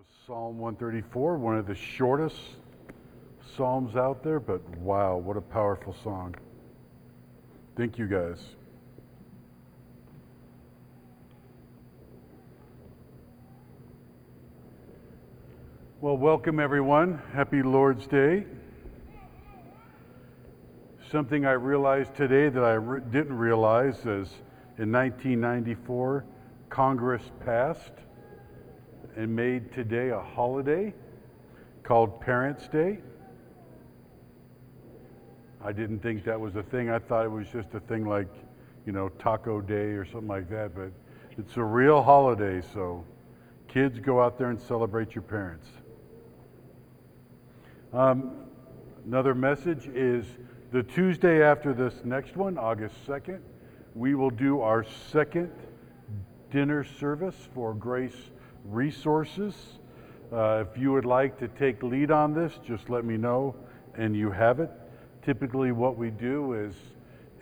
was Psalm 134, one of the shortest psalms out there, but wow, what a powerful song. Thank you guys. Well, welcome everyone. Happy Lord's Day. Something I realized today that I re- didn't realize is in 1994, Congress passed and made today a holiday called Parents' Day. I didn't think that was a thing. I thought it was just a thing like, you know, Taco Day or something like that, but it's a real holiday, so kids go out there and celebrate your parents. Um, another message is the Tuesday after this next one, August 2nd, we will do our second dinner service for Grace Resources. Uh, if you would like to take lead on this, just let me know and you have it. Typically, what we do is,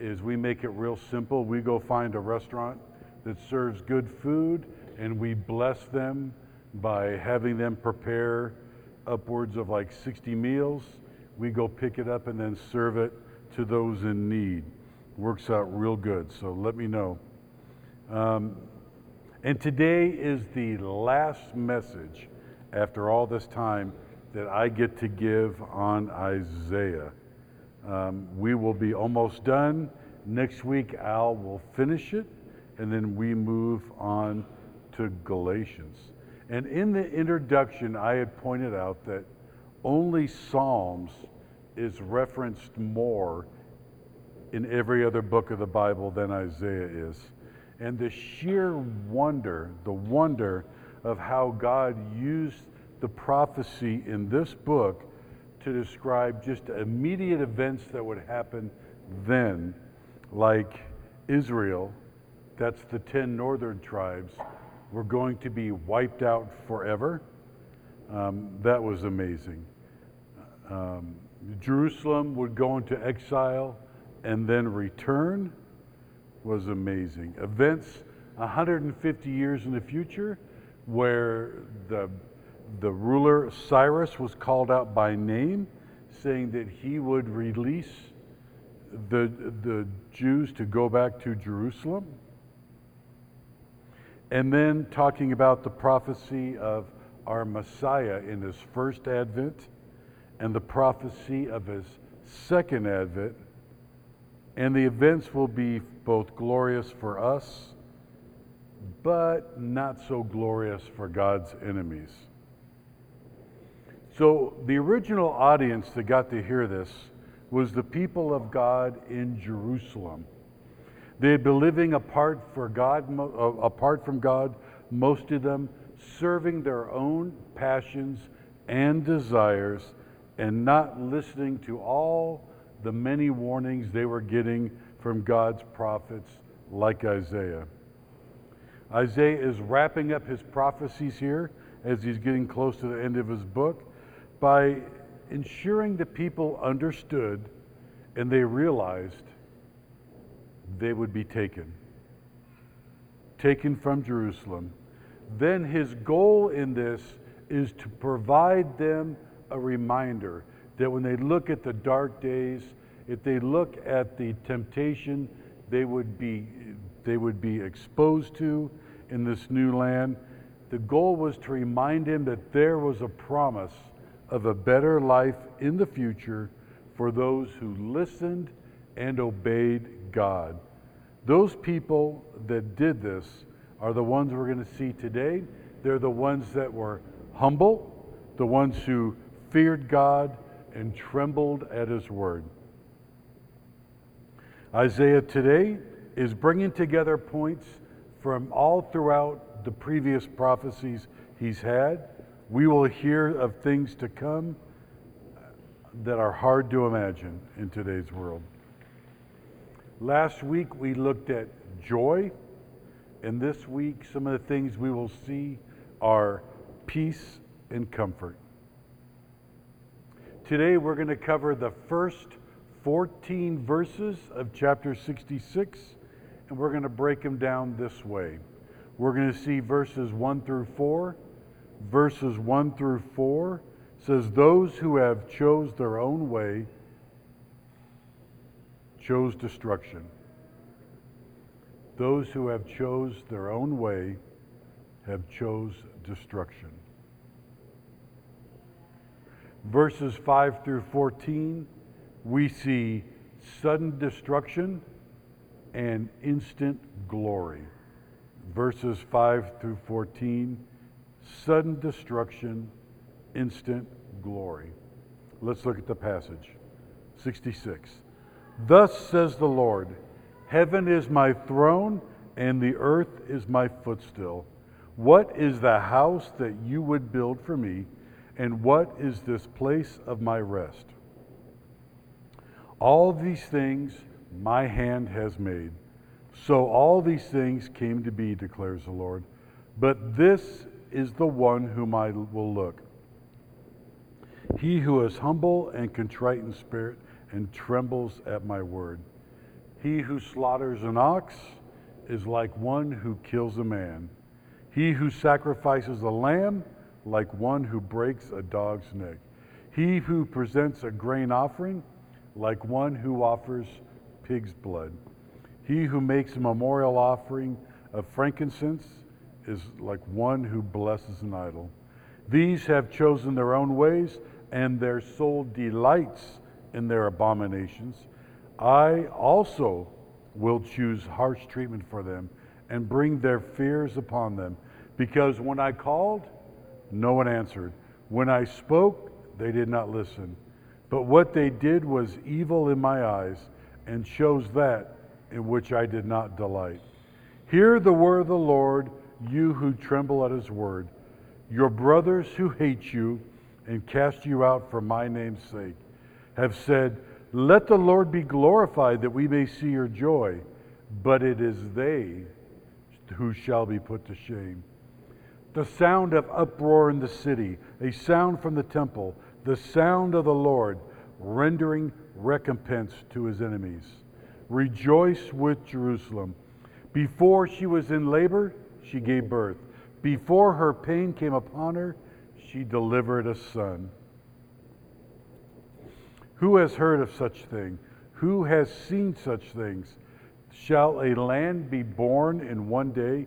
is we make it real simple. We go find a restaurant that serves good food and we bless them by having them prepare upwards of like 60 meals. We go pick it up and then serve it to those in need. Works out real good, so let me know. Um, and today is the last message after all this time that I get to give on Isaiah. Um, we will be almost done. Next week, Al will finish it, and then we move on to Galatians. And in the introduction, I had pointed out that only Psalms is referenced more in every other book of the Bible than Isaiah is. And the sheer wonder, the wonder of how God used the prophecy in this book to describe just immediate events that would happen then, like Israel, that's the 10 northern tribes, were going to be wiped out forever. Um, that was amazing. Um, Jerusalem would go into exile and then return was amazing. Events 150 years in the future where the, the ruler Cyrus was called out by name, saying that he would release the, the Jews to go back to Jerusalem. And then talking about the prophecy of our Messiah in his first advent and the prophecy of his second advent. And the events will be both glorious for us, but not so glorious for God's enemies. So, the original audience that got to hear this was the people of God in Jerusalem. They had been living apart for God, uh, apart from God, most of them serving their own passions and desires and not listening to all the many warnings they were getting from God's prophets like Isaiah. Isaiah is wrapping up his prophecies here as he's getting close to the end of his book by ensuring the people understood and they realized they would be taken. Taken from Jerusalem. Then his goal in this is to provide them a reminder that when they look at the dark days, if they look at the temptation they would be, they would be exposed to in this new land, the goal was to remind him that there was a promise of a better life in the future for those who listened and obeyed God. Those people that did this are the ones we're going to see today. They're the ones that were humble, the ones who feared God and trembled at his word. Isaiah today is bringing together points from all throughout the previous prophecies he's had. We will hear of things to come that are hard to imagine in today's world. Last week we looked at joy, and this week some of the things we will see are peace and comfort. Today we're going to cover the first 14 verses of chapter 66, and we're going to break them down this way. We're going to see verses 1 through 4, verses 1 through 4 says, Those who have chose their own way chose destruction. Those who have chose their own way have chose destruction. Verses 5 through 14, we see sudden destruction and instant glory. Verses 5 through 14, sudden destruction, instant glory. Let's look at the passage. 66. Thus says the Lord Heaven is my throne, and the earth is my footstool. What is the house that you would build for me, and what is this place of my rest? All these things my hand has made. So all these things came to be, declares the Lord. But this is the one whom I will look. He who is humble and contrite in spirit and trembles at my word. He who slaughters an ox is like one who kills a man. He who sacrifices a lamb, like one who breaks a dog's neck. He who presents a grain offering, like one who offers pig's blood. He who makes a memorial offering of frankincense is like one who blesses an idol. These have chosen their own ways, and their soul delights in their abominations. I also will choose harsh treatment for them and bring their fears upon them. Because when I called, no one answered. When I spoke, they did not listen. But what they did was evil in my eyes and chose that in which I did not delight. Hear the word of the Lord, you who tremble at his word. Your brothers who hate you and cast you out for my name's sake have said, Let the Lord be glorified that we may see your joy. But it is they who shall be put to shame. The sound of uproar in the city, a sound from the temple, the sound of the Lord rendering recompense to his enemies. Rejoice with Jerusalem. Before she was in labor, she gave birth. Before her pain came upon her, she delivered a son. Who has heard of such thing? Who has seen such things? Shall a land be born in one day?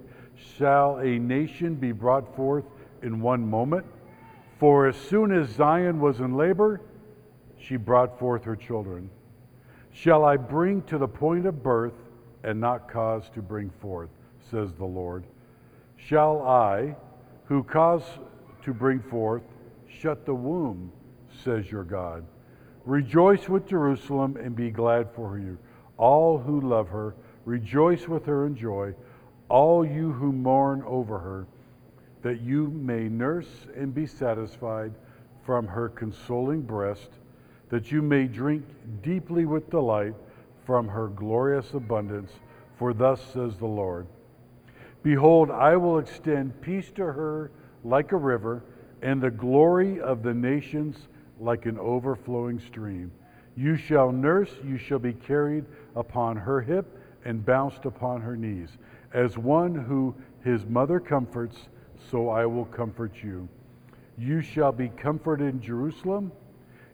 Shall a nation be brought forth in one moment? For as soon as Zion was in labor, she brought forth her children. Shall I bring to the point of birth and not cause to bring forth, says the Lord? Shall I, who cause to bring forth, shut the womb, says your God? Rejoice with Jerusalem and be glad for you. All who love her, rejoice with her in joy. All you who mourn over her, that you may nurse and be satisfied from her consoling breast, that you may drink deeply with delight from her glorious abundance. For thus says the Lord Behold, I will extend peace to her like a river, and the glory of the nations like an overflowing stream. You shall nurse, you shall be carried upon her hip and bounced upon her knees. As one who his mother comforts, so I will comfort you. You shall be comforted in Jerusalem.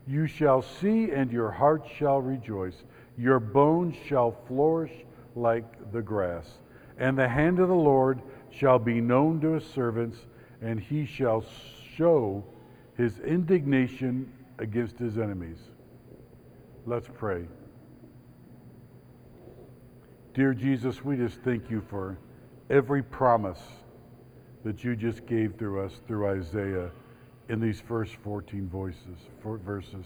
You shall see, and your heart shall rejoice. Your bones shall flourish like the grass. And the hand of the Lord shall be known to his servants, and he shall show his indignation against his enemies. Let's pray. Dear Jesus, we just thank you for every promise that you just gave through us through Isaiah in these first 14 voices, verses.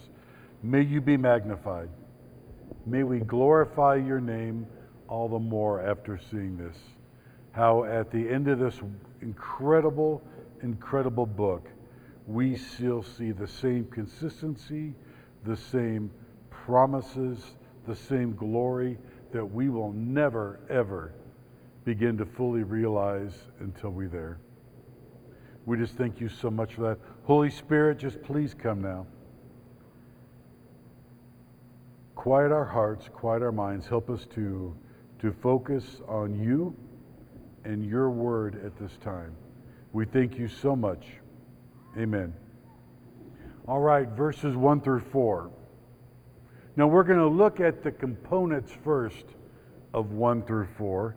May you be magnified. May we glorify your name all the more after seeing this. How at the end of this incredible, incredible book, we still see the same consistency, the same promises, the same glory that we will never, ever begin to fully realize until we're there. We just thank you so much for that. Holy Spirit, just please come now. Quiet our hearts, quiet our minds, help us to, to focus on you and your word at this time. We thank you so much Amen. All right, verses 1 through 4. Now we're going to look at the components first of 1 through 4.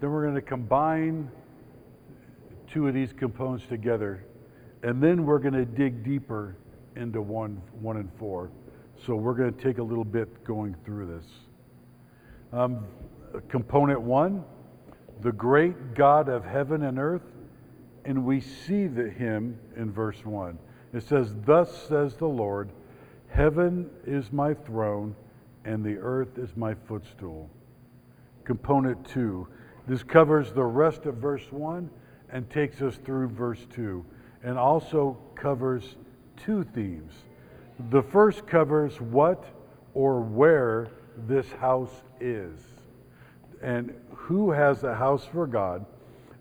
Then we're going to combine two of these components together. And then we're going to dig deeper into 1, 1 and 4. So we're going to take a little bit going through this. Um, component 1 the great God of heaven and earth. And we see the, him in verse 1. It says, Thus says the Lord, Heaven is my throne, and the earth is my footstool. Component 2. This covers the rest of verse 1 and takes us through verse 2, and also covers two themes. The first covers what or where this house is, and who has a house for God.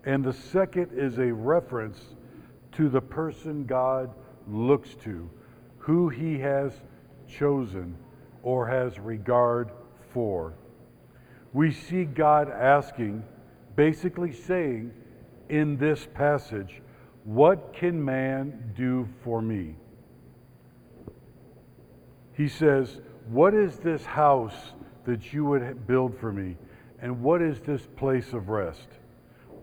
And the second is a reference to the person God looks to, who he has chosen or has regard for. We see God asking, basically saying in this passage, What can man do for me? He says, What is this house that you would build for me? And what is this place of rest?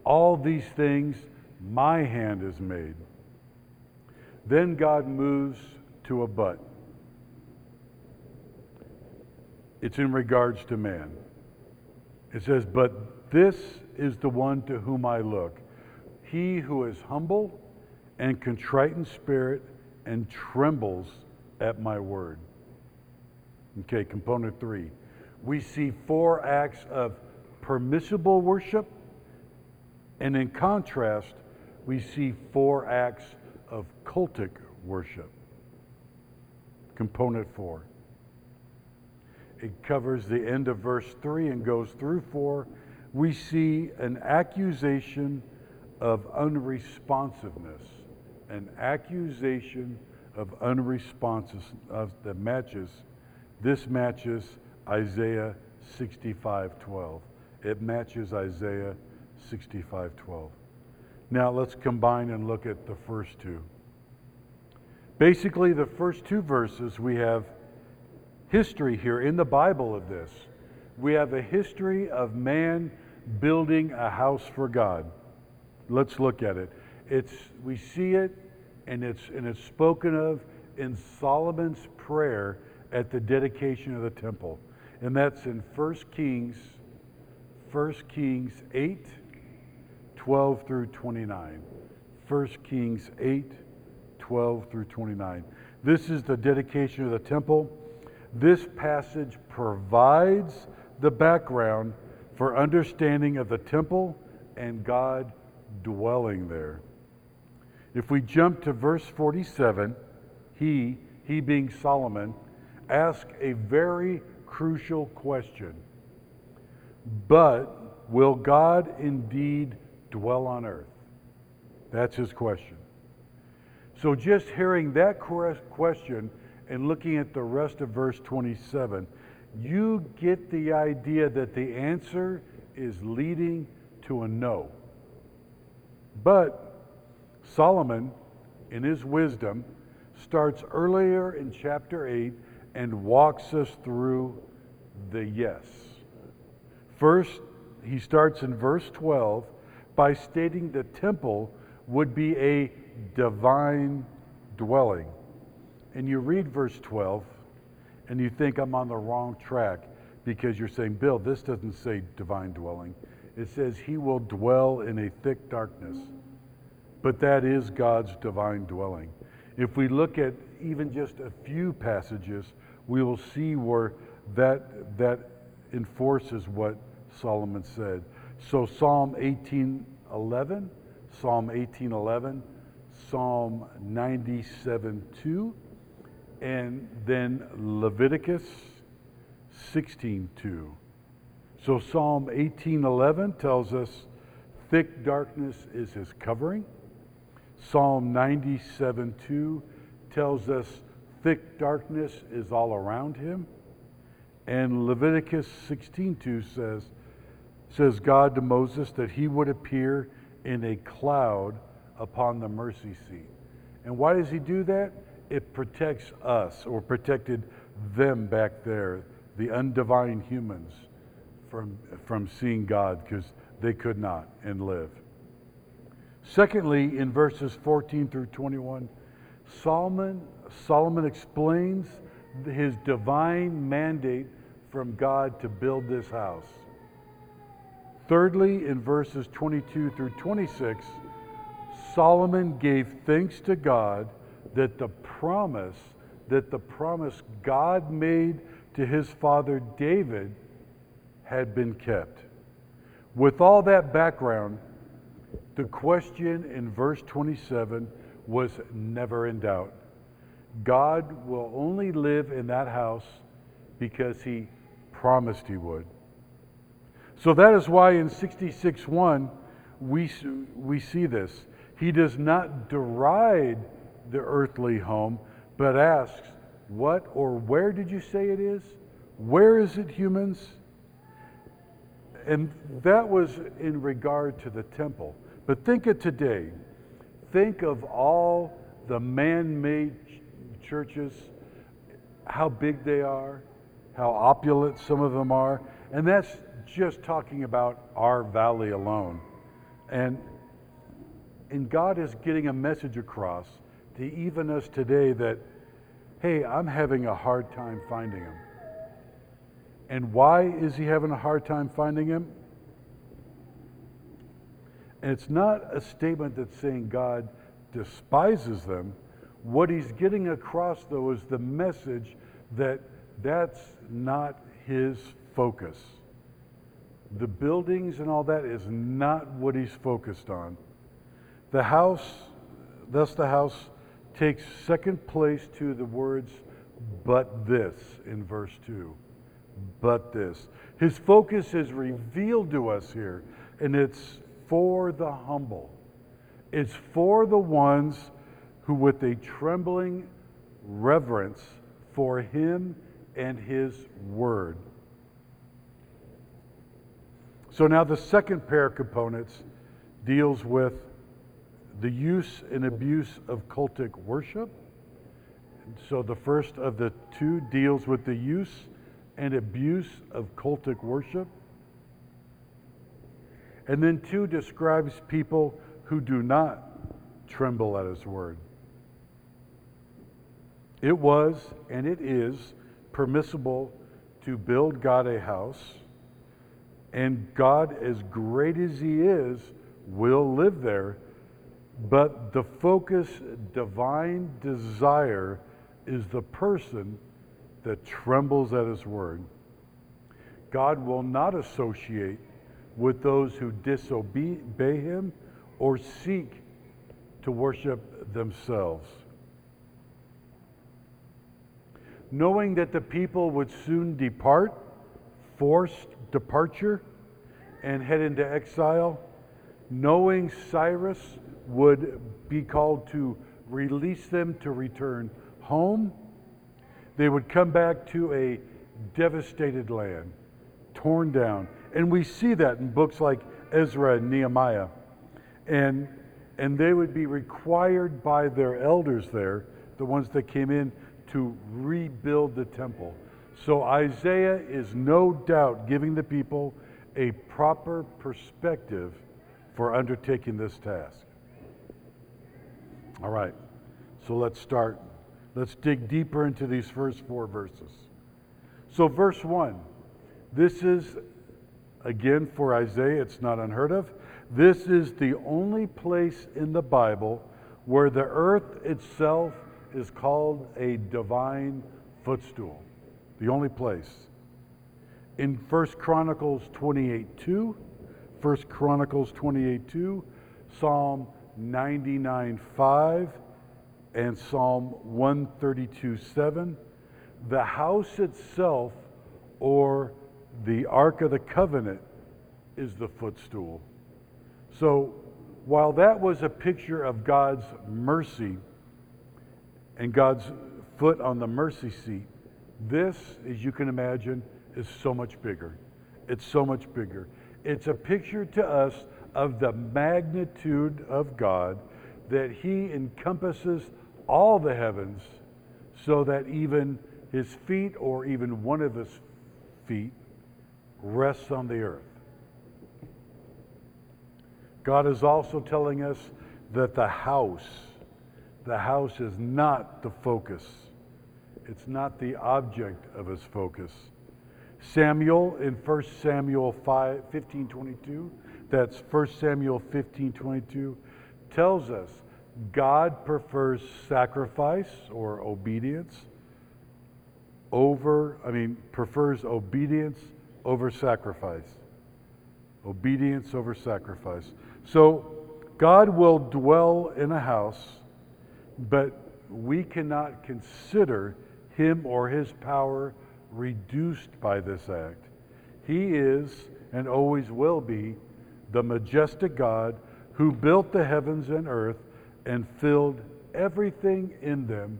All these things my hand has made. Then God moves to a but. It's in regards to man. It says, But this is the one to whom I look, he who is humble and contrite in spirit and trembles at my word. Okay, component three. We see four acts of permissible worship, and in contrast, we see four acts of cultic worship. Component four. It covers the end of verse three and goes through four. We see an accusation of unresponsiveness, an accusation of unresponsiveness that matches, this matches Isaiah 65:12. It matches Isaiah 65:12. Now let's combine and look at the first two. Basically, the first two verses, we have history here in the Bible of this. We have a history of man building a house for God. Let's look at it. It's, we see it, and it's, and it's spoken of in Solomon's prayer at the dedication of the temple. And that's in 1 Kings, 1 Kings 8, 12 through 29. 1 Kings 8, 12 through 29. This is the dedication of the temple. This passage provides the background for understanding of the temple and God dwelling there. If we jump to verse 47, he, he being Solomon, asked a very crucial question. But will God indeed dwell on earth? That's his question. So, just hearing that question and looking at the rest of verse 27, you get the idea that the answer is leading to a no. But Solomon, in his wisdom, starts earlier in chapter 8 and walks us through the yes. First, he starts in verse 12 by stating the temple would be a divine dwelling. And you read verse 12 and you think I'm on the wrong track because you're saying, Bill, this doesn't say divine dwelling. It says he will dwell in a thick darkness. But that is God's divine dwelling. If we look at even just a few passages, we will see where that, that enforces what Solomon said. So Psalm 18:11, Psalm 18:11, Psalm 97:2, and then Leviticus 16:2. So Psalm 18:11 tells us thick darkness is his covering. Psalm 97:2 tells us thick darkness is all around him. And Leviticus 16:2 says says God to Moses that he would appear in a cloud upon the mercy seat. And why does he do that? It protects us, or protected them back there, the undivine humans, from, from seeing God because they could not and live. Secondly, in verses 14 through 21, Solomon, Solomon explains his divine mandate from God to build this house. Thirdly, in verses 22 through 26, Solomon gave thanks to God that the promise that the promise God made to his father David had been kept. With all that background, the question in verse 27 was never in doubt. God will only live in that house because he promised he would. So that is why in 66:1 we we see this. He does not deride the earthly home, but asks, "What or where did you say it is? Where is it, humans?" And that was in regard to the temple. But think of today. Think of all the man made churches, how big they are, how opulent some of them are. And that's just talking about our valley alone. And, and God is getting a message across to even us today that, hey, I'm having a hard time finding him. And why is he having a hard time finding him? And it's not a statement that's saying God despises them. What he's getting across, though, is the message that that's not his focus. The buildings and all that is not what he's focused on. The house, thus, the house takes second place to the words, but this in verse 2. But this. His focus is revealed to us here, and it's for the humble. It's for the ones who, with a trembling reverence for Him and His Word. So now the second pair of components deals with the use and abuse of cultic worship. So the first of the two deals with the use and abuse of cultic worship. And then two describes people who do not tremble at his word. It was and it is permissible to build God a house, and God, as great as He is, will live there. But the focus, divine desire, is the person that trembles at His word. God will not associate with those who disobey him or seek to worship themselves. Knowing that the people would soon depart, forced departure, and head into exile, knowing Cyrus would be called to release them to return home, they would come back to a devastated land, torn down and we see that in books like Ezra and Nehemiah. And, and they would be required by their elders there, the ones that came in, to rebuild the temple. So Isaiah is no doubt giving the people a proper perspective for undertaking this task. All right, so let's start. Let's dig deeper into these first four verses. So, verse 1 this is Again, for Isaiah, it's not unheard of. This is the only place in the Bible where the earth itself is called a divine footstool. The only place. In 1 Chronicles 28 2, 1 Chronicles 28 2, Psalm 99 5, and Psalm 132 7, the house itself or the Ark of the Covenant is the footstool. So while that was a picture of God's mercy and God's foot on the mercy seat, this, as you can imagine, is so much bigger. It's so much bigger. It's a picture to us of the magnitude of God that He encompasses all the heavens so that even his feet or even one of his feet rests on the earth. God is also telling us that the house, the house is not the focus. It's not the object of his focus. Samuel in 1 Samuel 5, 15 22, that's 1 Samuel 15 22, tells us God prefers sacrifice or obedience over, I mean, prefers obedience over sacrifice. Obedience over sacrifice. So God will dwell in a house, but we cannot consider him or his power reduced by this act. He is and always will be the majestic God who built the heavens and earth and filled everything in them,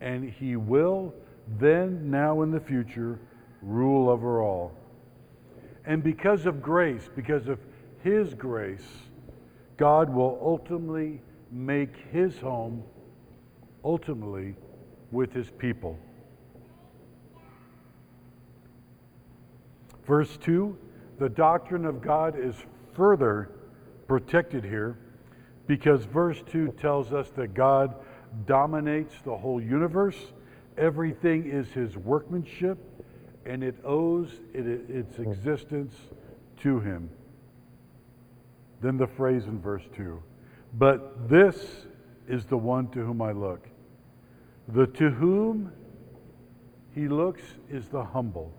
and he will then, now, in the future, rule over all. And because of grace, because of his grace, God will ultimately make his home ultimately with his people. Verse 2 the doctrine of God is further protected here because verse 2 tells us that God dominates the whole universe, everything is his workmanship, and it owes it, its existence to him. Then the phrase in verse 2 But this is the one to whom I look. The to whom he looks is the humble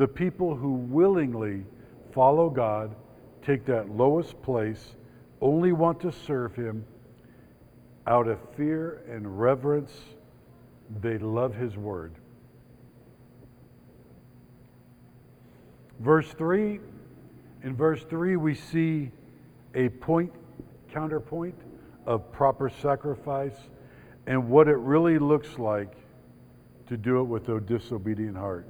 the people who willingly follow God, take that lowest place, only want to serve Him out of fear and reverence, they love His word. Verse 3, in verse 3, we see a point, counterpoint of proper sacrifice and what it really looks like to do it with a disobedient heart.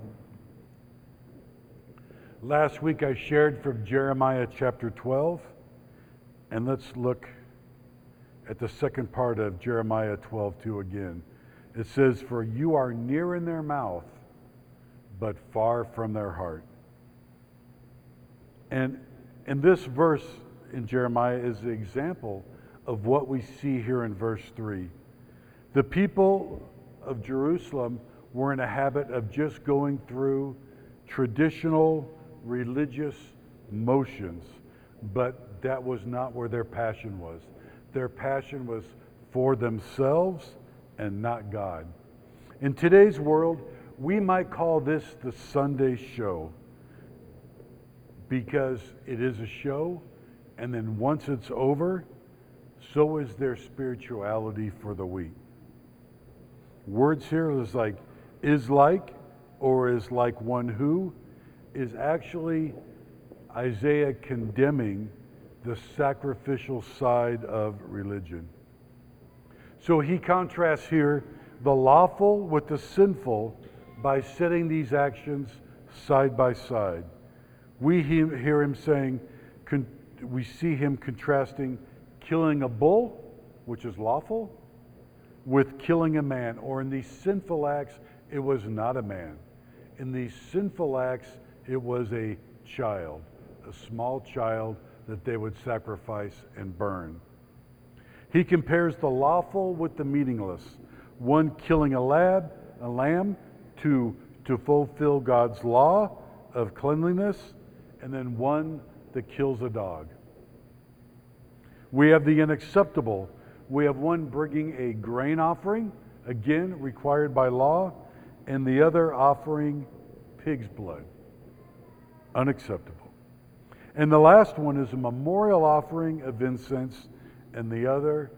Last week I shared from Jeremiah chapter 12, and let's look at the second part of Jeremiah 12 2 again. It says, For you are near in their mouth, but far from their heart. And in this verse in Jeremiah is the example of what we see here in verse 3. The people of Jerusalem were in a habit of just going through traditional religious motions, but that was not where their passion was. Their passion was for themselves and not God. In today's world, we might call this the Sunday show because it is a show, and then once it's over, so is their spirituality for the week. Words here is like is like or is like one who is actually Isaiah condemning the sacrificial side of religion. So he contrasts here the lawful with the sinful by setting these actions side by side. We hear him saying, we see him contrasting killing a bull, which is lawful, with killing a man. Or in these sinful acts, it was not a man. In these sinful acts, it was a child, a small child that they would sacrifice and burn. He compares the lawful with the meaningless, one killing a lad, a lamb to, to fulfill God's law of cleanliness, and then one that kills a dog. We have the unacceptable. We have one bringing a grain offering, again required by law, and the other offering pig's blood unacceptable. And the last one is a memorial offering of incense, and the other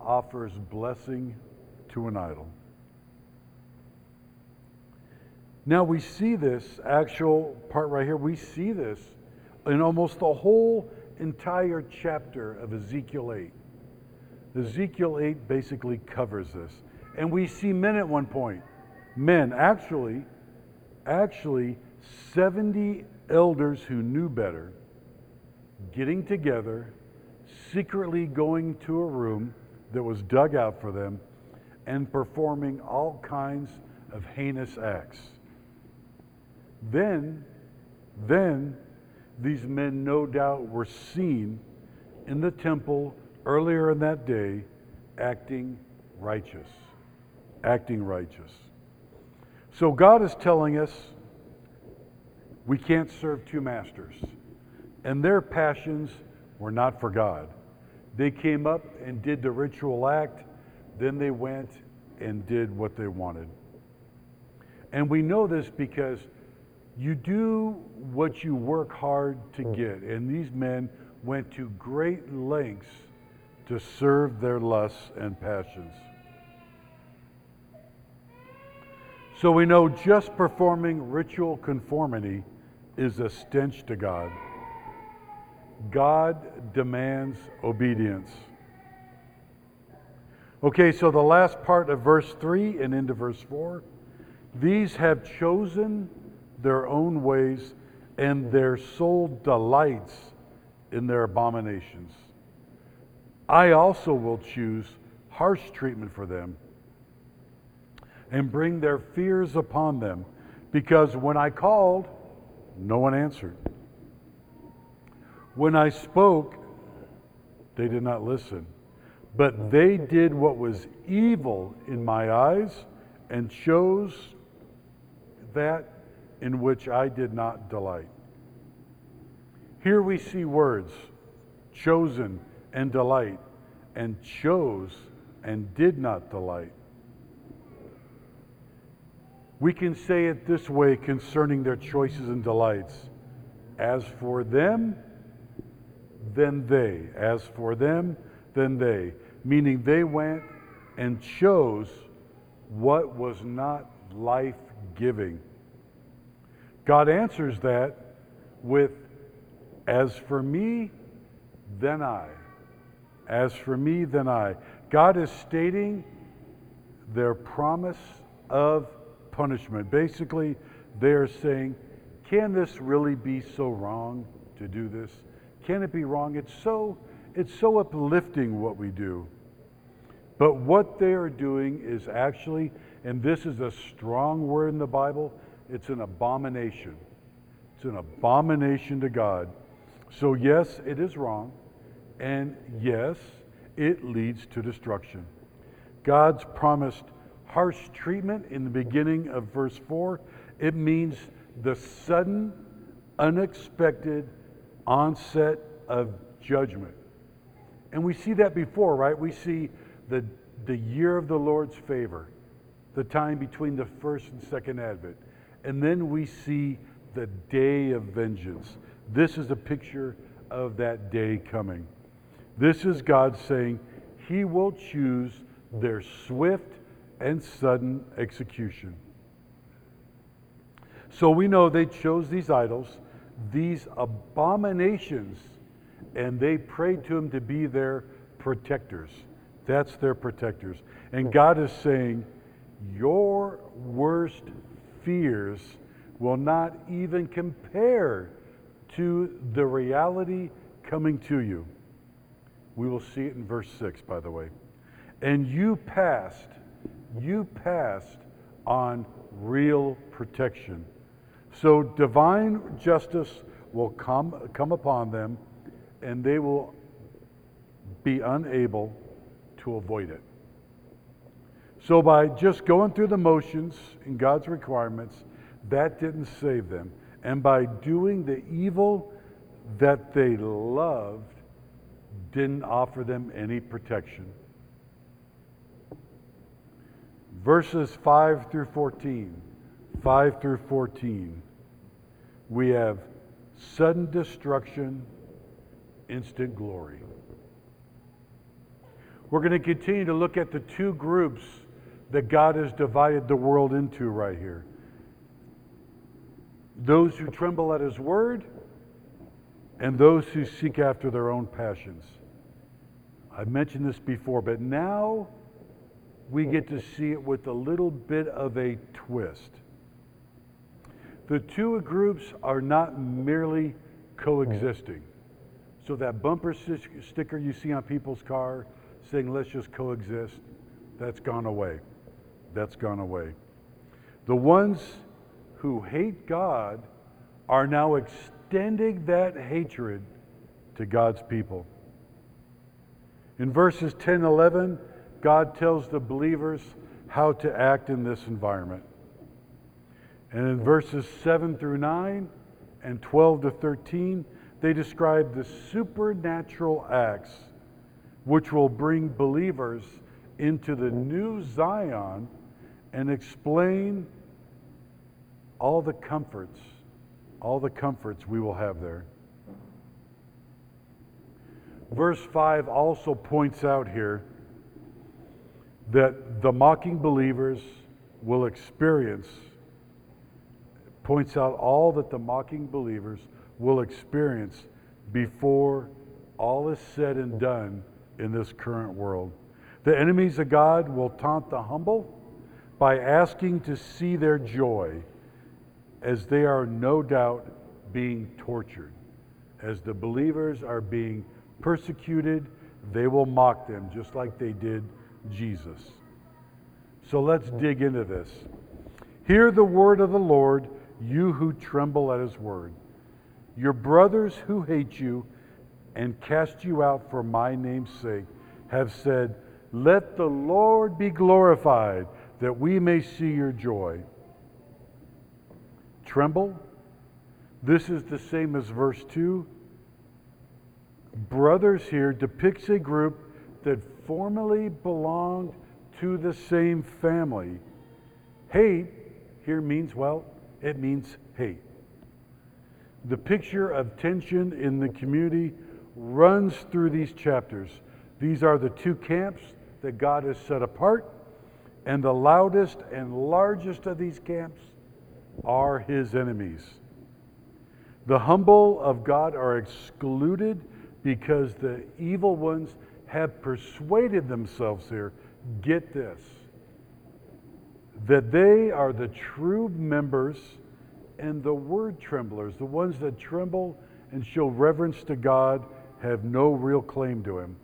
offers blessing to an idol. Now we see this actual part right here, we see this in almost the whole entire chapter of Ezekiel 8. Ezekiel 8 basically covers this. And we see men at one point. Men, actually, actually, 70 elders who knew better getting together, secretly going to a room that was dug out for them, and performing all kinds of heinous acts. Then, then, these men no doubt were seen in the temple earlier in that day acting righteous. Acting righteous. So God is telling us we can't serve two masters. And their passions were not for God. They came up and did the ritual act, then they went and did what they wanted. And we know this because you do what you work hard to hmm. get. And these men went to great lengths to serve their lusts and passions. So we know just performing ritual conformity is a stench to God. God demands obedience. Okay, so the last part of verse 3 and into verse 4 these have chosen their own ways, and their soul delights in their abominations. I also will choose harsh treatment for them and bring their fears upon them, because when I called, no one answered. When I spoke, they did not listen. But they did what was evil in my eyes and chose that in which I did not delight. Here we see words chosen and delight, and chose and did not delight. We can say it this way concerning their choices and delights As for them, then they. As for them, then they. Meaning they went and chose what was not life giving. God answers that with, As for me, then I. As for me, then I. God is stating their promise of punishment. Basically, they are saying, Can this really be so wrong to do this? Can it be wrong? It's so, it's so uplifting what we do. But what they are doing is actually, and this is a strong word in the Bible, it's an abomination. It's an abomination to God. So, yes, it is wrong. And yes, it leads to destruction. God's promised harsh treatment in the beginning of verse 4. It means the sudden, unexpected onset of judgment. And we see that before, right? We see the, the year of the Lord's favor, the time between the first and second advent. And then we see the day of vengeance. This is a picture of that day coming. This is God saying He will choose their swift and sudden execution. So we know they chose these idols, these abominations, and they prayed to Him to be their protectors. That's their protectors. And God is saying, Your worst fears will not even compare to the reality coming to you. We will see it in verse 6, by the way. And you passed, you passed on real protection. So divine justice will come, come upon them, and they will be unable to avoid it. So, by just going through the motions in God's requirements, that didn't save them. And by doing the evil that they loved, didn't offer them any protection. Verses 5 through 14. 5 through 14. We have sudden destruction, instant glory. We're going to continue to look at the two groups that God has divided the world into right here those who tremble at his word and those who seek after their own passions. I've mentioned this before, but now we get to see it with a little bit of a twist. The two groups are not merely coexisting. So that bumper sticker you see on people's car saying, let's just coexist, That's gone away. That's gone away. The ones who hate God are now extending that hatred to God's people. In verses 10 11, God tells the believers how to act in this environment. And in verses 7 through 9 and 12 to 13, they describe the supernatural acts which will bring believers into the new Zion and explain all the comforts, all the comforts we will have there. Verse 5 also points out here that the mocking believers will experience, points out all that the mocking believers will experience before all is said and done in this current world. The enemies of God will taunt the humble by asking to see their joy as they are no doubt being tortured. As the believers are being persecuted, they will mock them just like they did Jesus. So let's dig into this. Hear the word of the Lord, you who tremble at his word. Your brothers who hate you and cast you out for my name's sake have said, Let the Lord be glorified, that we may see your joy. Tremble. This is the same as verse 2. Brothers here depicts a group that formerly belonged to the same family. Hate here means, well, it means hate. The picture of tension in the community runs through these chapters. These are the two camps that God has set apart, and the loudest and largest of these camps are his enemies. The humble of God are excluded because the evil ones have persuaded themselves here, get this, that they are the true members and the word tremblers, the ones that tremble and show reverence to God, have no real claim to Him.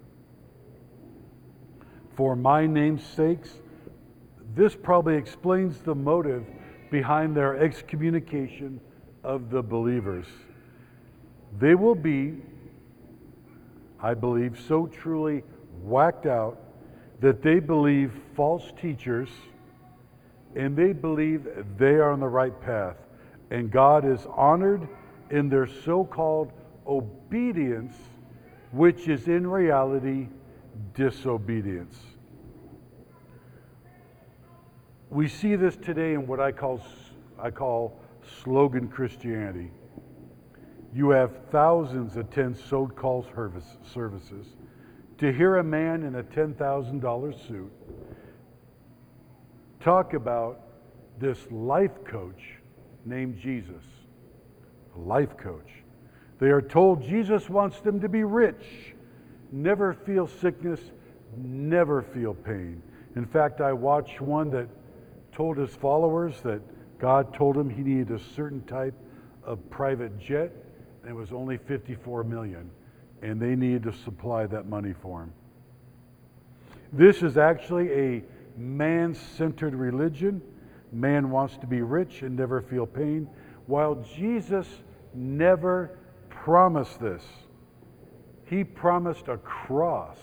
For my name's sakes, this probably explains the motive behind their excommunication of the believers. They will be I believe, so truly whacked out that they believe false teachers and they believe they are on the right path. And God is honored in their so called obedience, which is in reality disobedience. We see this today in what I call, I call slogan Christianity. You have thousands attend so called services. To hear a man in a $10,000 suit talk about this life coach named Jesus, a life coach. They are told Jesus wants them to be rich, never feel sickness, never feel pain. In fact, I watched one that told his followers that God told him he needed a certain type of private jet it was only 54 million, and they needed to supply that money for him. This is actually a man centered religion. Man wants to be rich and never feel pain, while Jesus never promised this. He promised a cross,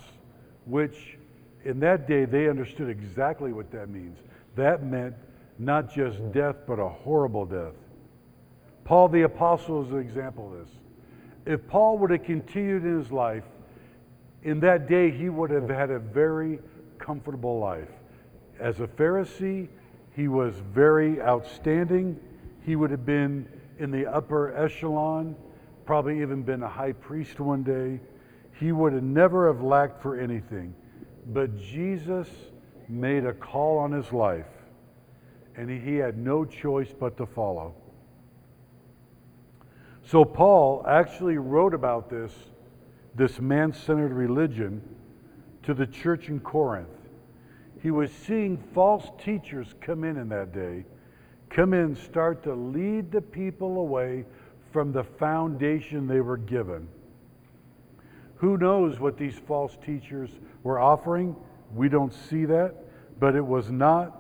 which in that day they understood exactly what that means. That meant not just death, but a horrible death. Paul the Apostle is an example of this. If Paul would have continued in his life, in that day he would have had a very comfortable life. As a Pharisee, he was very outstanding. He would have been in the upper echelon, probably even been a high priest one day. He would have never have lacked for anything. But Jesus made a call on his life, and he had no choice but to follow. So Paul actually wrote about this, this man-centered religion, to the church in Corinth. He was seeing false teachers come in in that day, come in, start to lead the people away from the foundation they were given. Who knows what these false teachers were offering? We don't see that. but it was not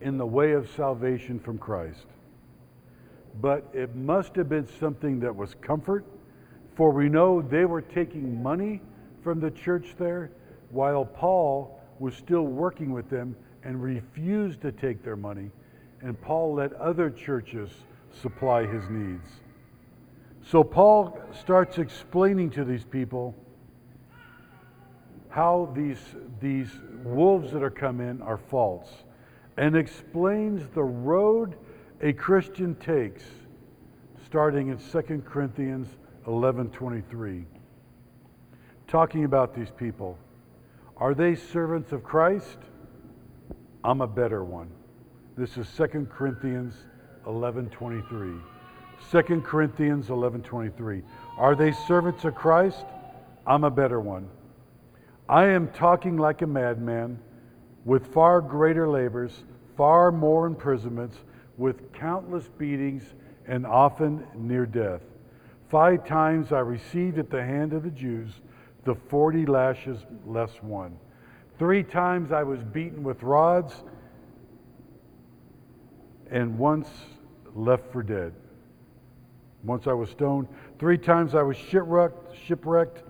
in the way of salvation from Christ. But it must have been something that was comfort, for we know they were taking money from the church there while Paul was still working with them and refused to take their money. And Paul let other churches supply his needs. So Paul starts explaining to these people how these, these wolves that are come in are false and explains the road a Christian takes starting in 2 Corinthians 11:23 talking about these people. Are they servants of Christ? I'm a better one. This is 2 Corinthians 11:23 2 Corinthians 11:23 Are they servants of Christ? I'm a better one. I am talking like a madman with far greater labors, far more imprisonments, with countless beatings, and often near death. Five times I received at the hand of the Jews the forty lashes less one. Three times I was beaten with rods, and once left for dead. Once I was stoned. Three times I was shipwrecked, shipwrecked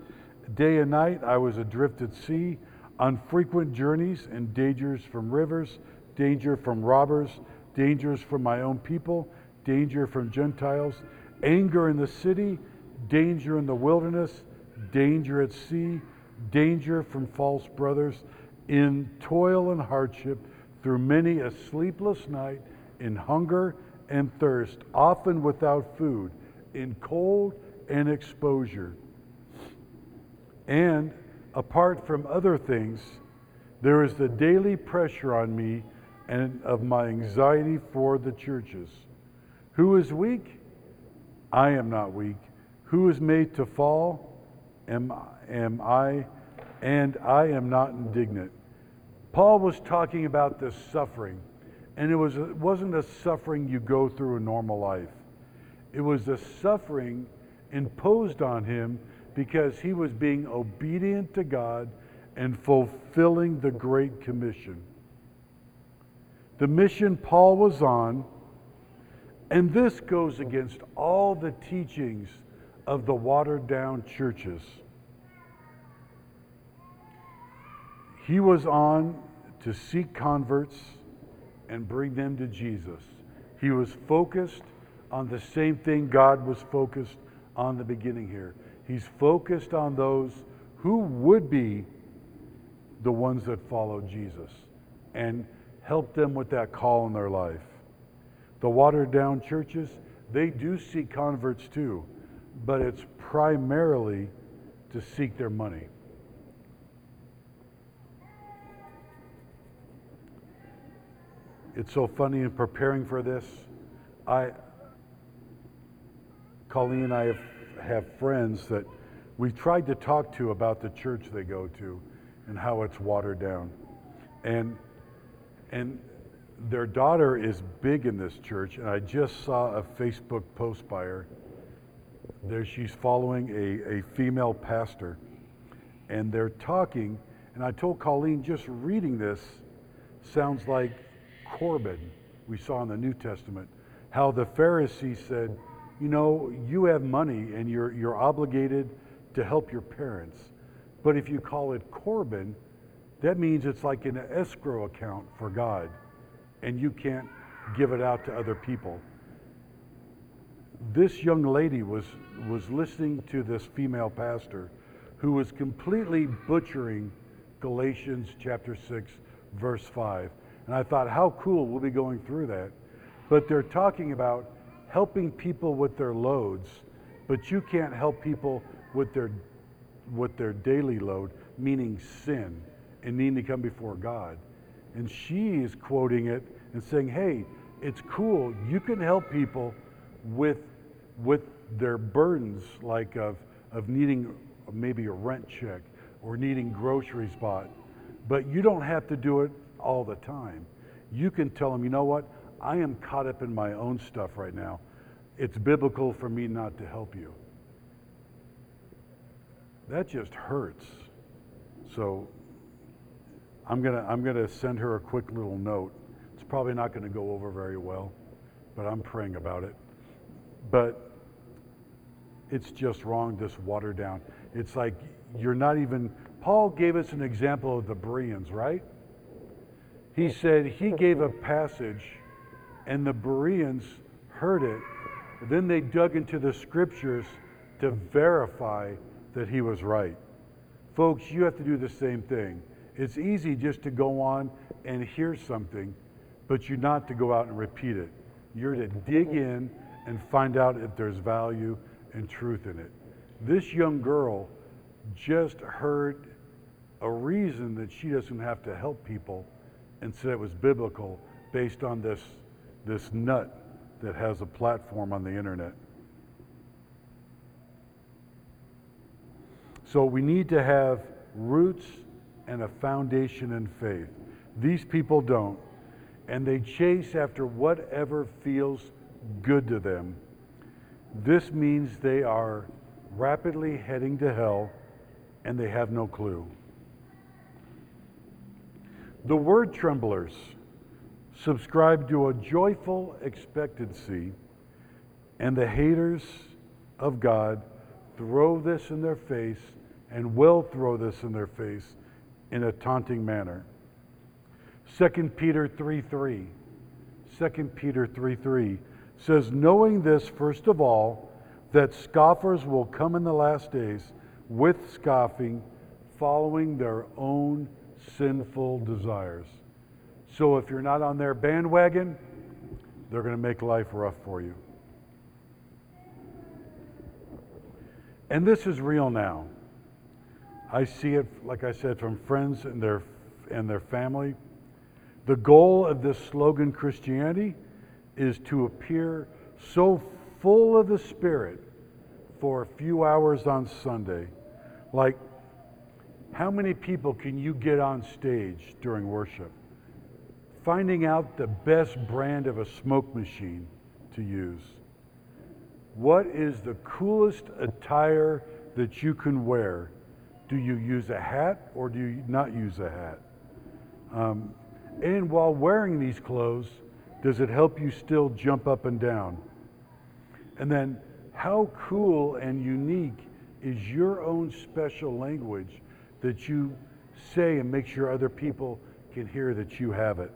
day and night. I was adrift at sea on frequent journeys and dangers from rivers, danger from robbers, dangers from my own people, danger from Gentiles, anger in the city, danger in the wilderness, danger at sea, danger from false brothers, in toil and hardship, through many a sleepless night, in hunger and thirst, often without food, in cold and exposure. And apart from other things, there is the daily pressure on me and of my anxiety for the churches. Who is weak? I am not weak. Who is made to fall? Am, am I, and I am not indignant. Paul was talking about this suffering, and it, was, it wasn't a suffering you go through in normal life. It was a suffering imposed on him because he was being obedient to God and fulfilling the Great Commission. The mission Paul was on, and this goes against all the teachings of the watered down churches. He was on to seek converts and bring them to Jesus. He was focused on the same thing God was focused on the beginning here. He's focused on those who would be the ones that follow Jesus and help them with that call in their life. The watered down churches, they do seek converts too, but it's primarily to seek their money. It's so funny in preparing for this. I, Colleen and I have have friends that we've tried to talk to about the church they go to and how it's watered down. And, and their daughter is big in this church, and I just saw a Facebook post by her. There she's following a, a female pastor, and they're talking. And I told Colleen, just reading this sounds like Corban we saw in the New Testament, how the Pharisees said, you know, you have money and you're, you're obligated to help your parents. But if you call it Corban, that means it's like an escrow account for God, and you can't give it out to other people. This young lady was, was listening to this female pastor who was completely butchering Galatians chapter 6, verse 5. And I thought, how cool we'll be going through that. But they're talking about helping people with their loads, but you can't help people with their with their daily load, meaning sin and needing to come before God. And she is quoting it and saying, "Hey, it's cool. You can help people with with their burdens, like of of needing maybe a rent check or needing groceries bought, but you don't have to do it all the time. You can tell them, you know what? I am caught up in my own stuff right now. It's biblical for me not to help you. That just hurts. So I'm gonna I'm gonna send her a quick little note. It's probably not going to go over very well, but I'm praying about it. But it's just wrong. This watered down. It's like you're not even. Paul gave us an example of the Bereans, right? He said he gave a passage, and the Bereans heard it. Then they dug into the scriptures to verify that he was right. Folks, you have to do the same thing. It's easy just to go on and hear something, but you're not to go out and repeat it. You're to dig in and find out if there's value and truth in it. This young girl just heard a reason that she doesn't have to help people and said it was biblical based on this, this nut that has a platform on the internet. So we need to have roots and a foundation in faith. These people don't. And they chase after whatever feels good to them. This means they are rapidly heading to hell and they have no clue. The word tremblers subscribe to a joyful expectancy, and the haters of God throw this in their face and will throw this in their face in a taunting manner. 2 Peter 3 3. 2 Peter 3 3 says, Knowing this, first of all, that scoffers will come in the last days with scoffing, following their own sinful desires. So if you're not on their bandwagon, they're going to make life rough for you. And this is real now. I see it, like I said, from friends and their, and their family. The goal of this slogan, Christianity, is to appear so full of the Spirit for a few hours on Sunday. Like, how many people can you get on stage during worship? Finding out the best brand of a smoke machine to use. What is the coolest attire that you can wear? Do you use a hat or do you not use a hat? Um, and while wearing these clothes, does it help you still jump up and down? And then, how cool and unique is your own special language that you say and make sure other people can hear that you have it?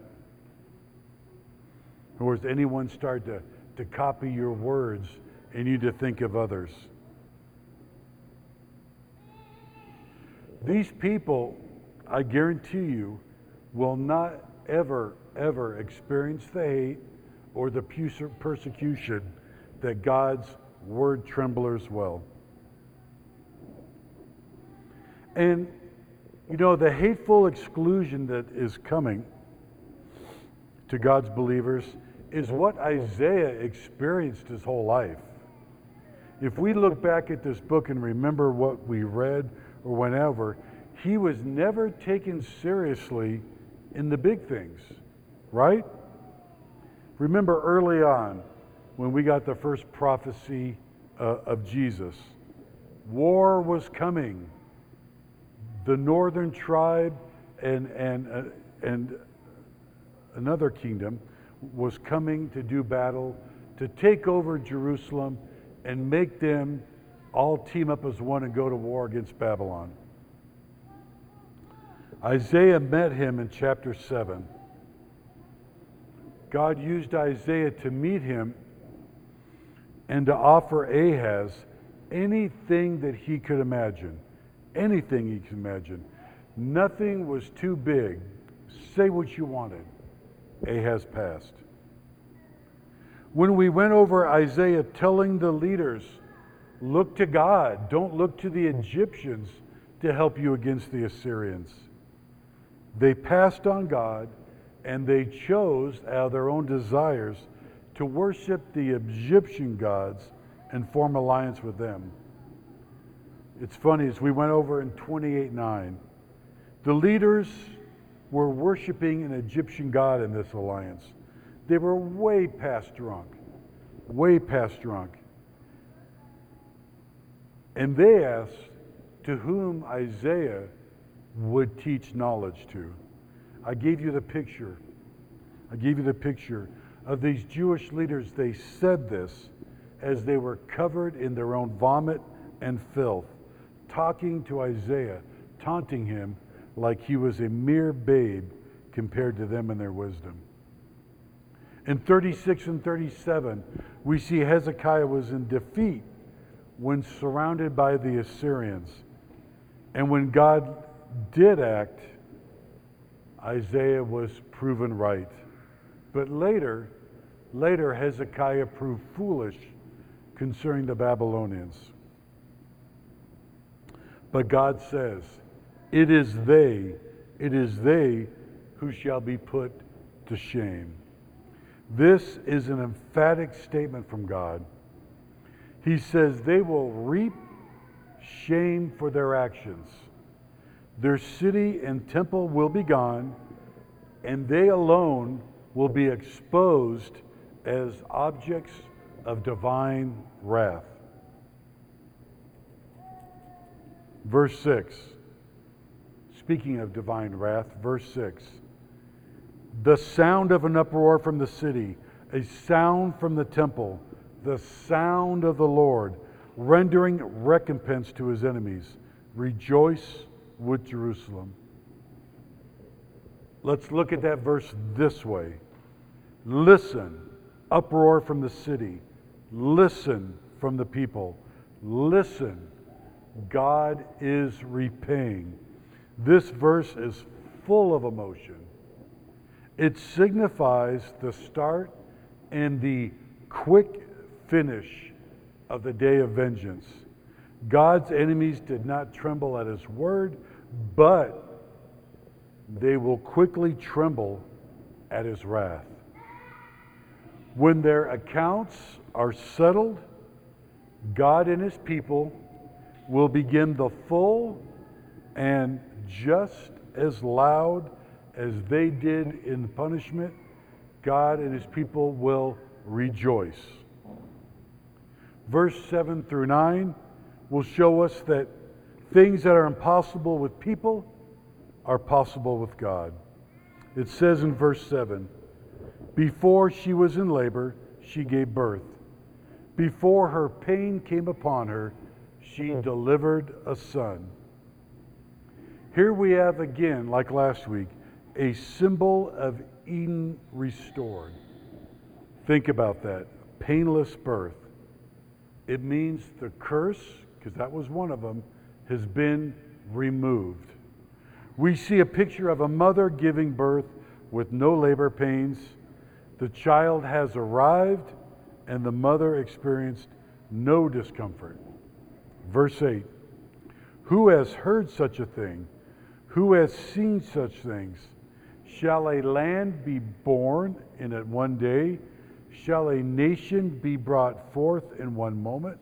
Or does anyone start to, to copy your words and you to think of others? These people, I guarantee you, will not ever, ever experience the hate or the persecution that God's word tremblers will. And, you know, the hateful exclusion that is coming to God's believers is what Isaiah experienced his whole life. If we look back at this book and remember what we read or whenever, he was never taken seriously in the big things, right? Remember early on when we got the first prophecy uh, of Jesus, war was coming. The northern tribe and, and, uh, and another kingdom was coming to do battle, to take over Jerusalem and make them all team up as one and go to war against Babylon. Isaiah met him in chapter 7. God used Isaiah to meet him and to offer Ahaz anything that he could imagine. Anything he could imagine. Nothing was too big. Say what you wanted. Ahaz passed. When we went over Isaiah telling the leaders, look to God, don't look to the Egyptians to help you against the Assyrians. They passed on God and they chose out of their own desires to worship the Egyptian gods and form alliance with them. It's funny, as we went over in 28 9, the leaders were worshiping an Egyptian god in this alliance. They were way past drunk, way past drunk. And they asked to whom Isaiah would teach knowledge to. I gave you the picture. I gave you the picture of these Jewish leaders. They said this as they were covered in their own vomit and filth, talking to Isaiah, taunting him like he was a mere babe compared to them and their wisdom. In 36 and 37, we see Hezekiah was in defeat when surrounded by the Assyrians. And when God did act, Isaiah was proven right. But later, later Hezekiah proved foolish concerning the Babylonians. But God says, It is they, it is they who shall be put to shame. This is an emphatic statement from God. He says they will reap shame for their actions. Their city and temple will be gone, and they alone will be exposed as objects of divine wrath. Verse 6. Speaking of divine wrath, verse 6. The sound of an uproar from the city, a sound from the temple, the sound of the Lord, rendering recompense to his enemies. Rejoice with Jerusalem. Let's look at that verse this way Listen, uproar from the city. Listen from the people. Listen, God is repaying. This verse is full of emotion. It signifies the start and the quick finish of the day of vengeance. God's enemies did not tremble at his word, but they will quickly tremble at his wrath. When their accounts are settled, God and his people will begin the full and just as loud as they did in punishment, God and his people will rejoice. Verse 7 through 9 will show us that things that are impossible with people are possible with God. It says in verse 7 Before she was in labor, she gave birth. Before her pain came upon her, she hmm. delivered a son. Here we have again, like last week, a symbol of Eden restored. Think about that painless birth. It means the curse, because that was one of them, has been removed. We see a picture of a mother giving birth with no labor pains. The child has arrived, and the mother experienced no discomfort. Verse 8 Who has heard such a thing? Who has seen such things? Shall a land be born in it one day? Shall a nation be brought forth in one moment?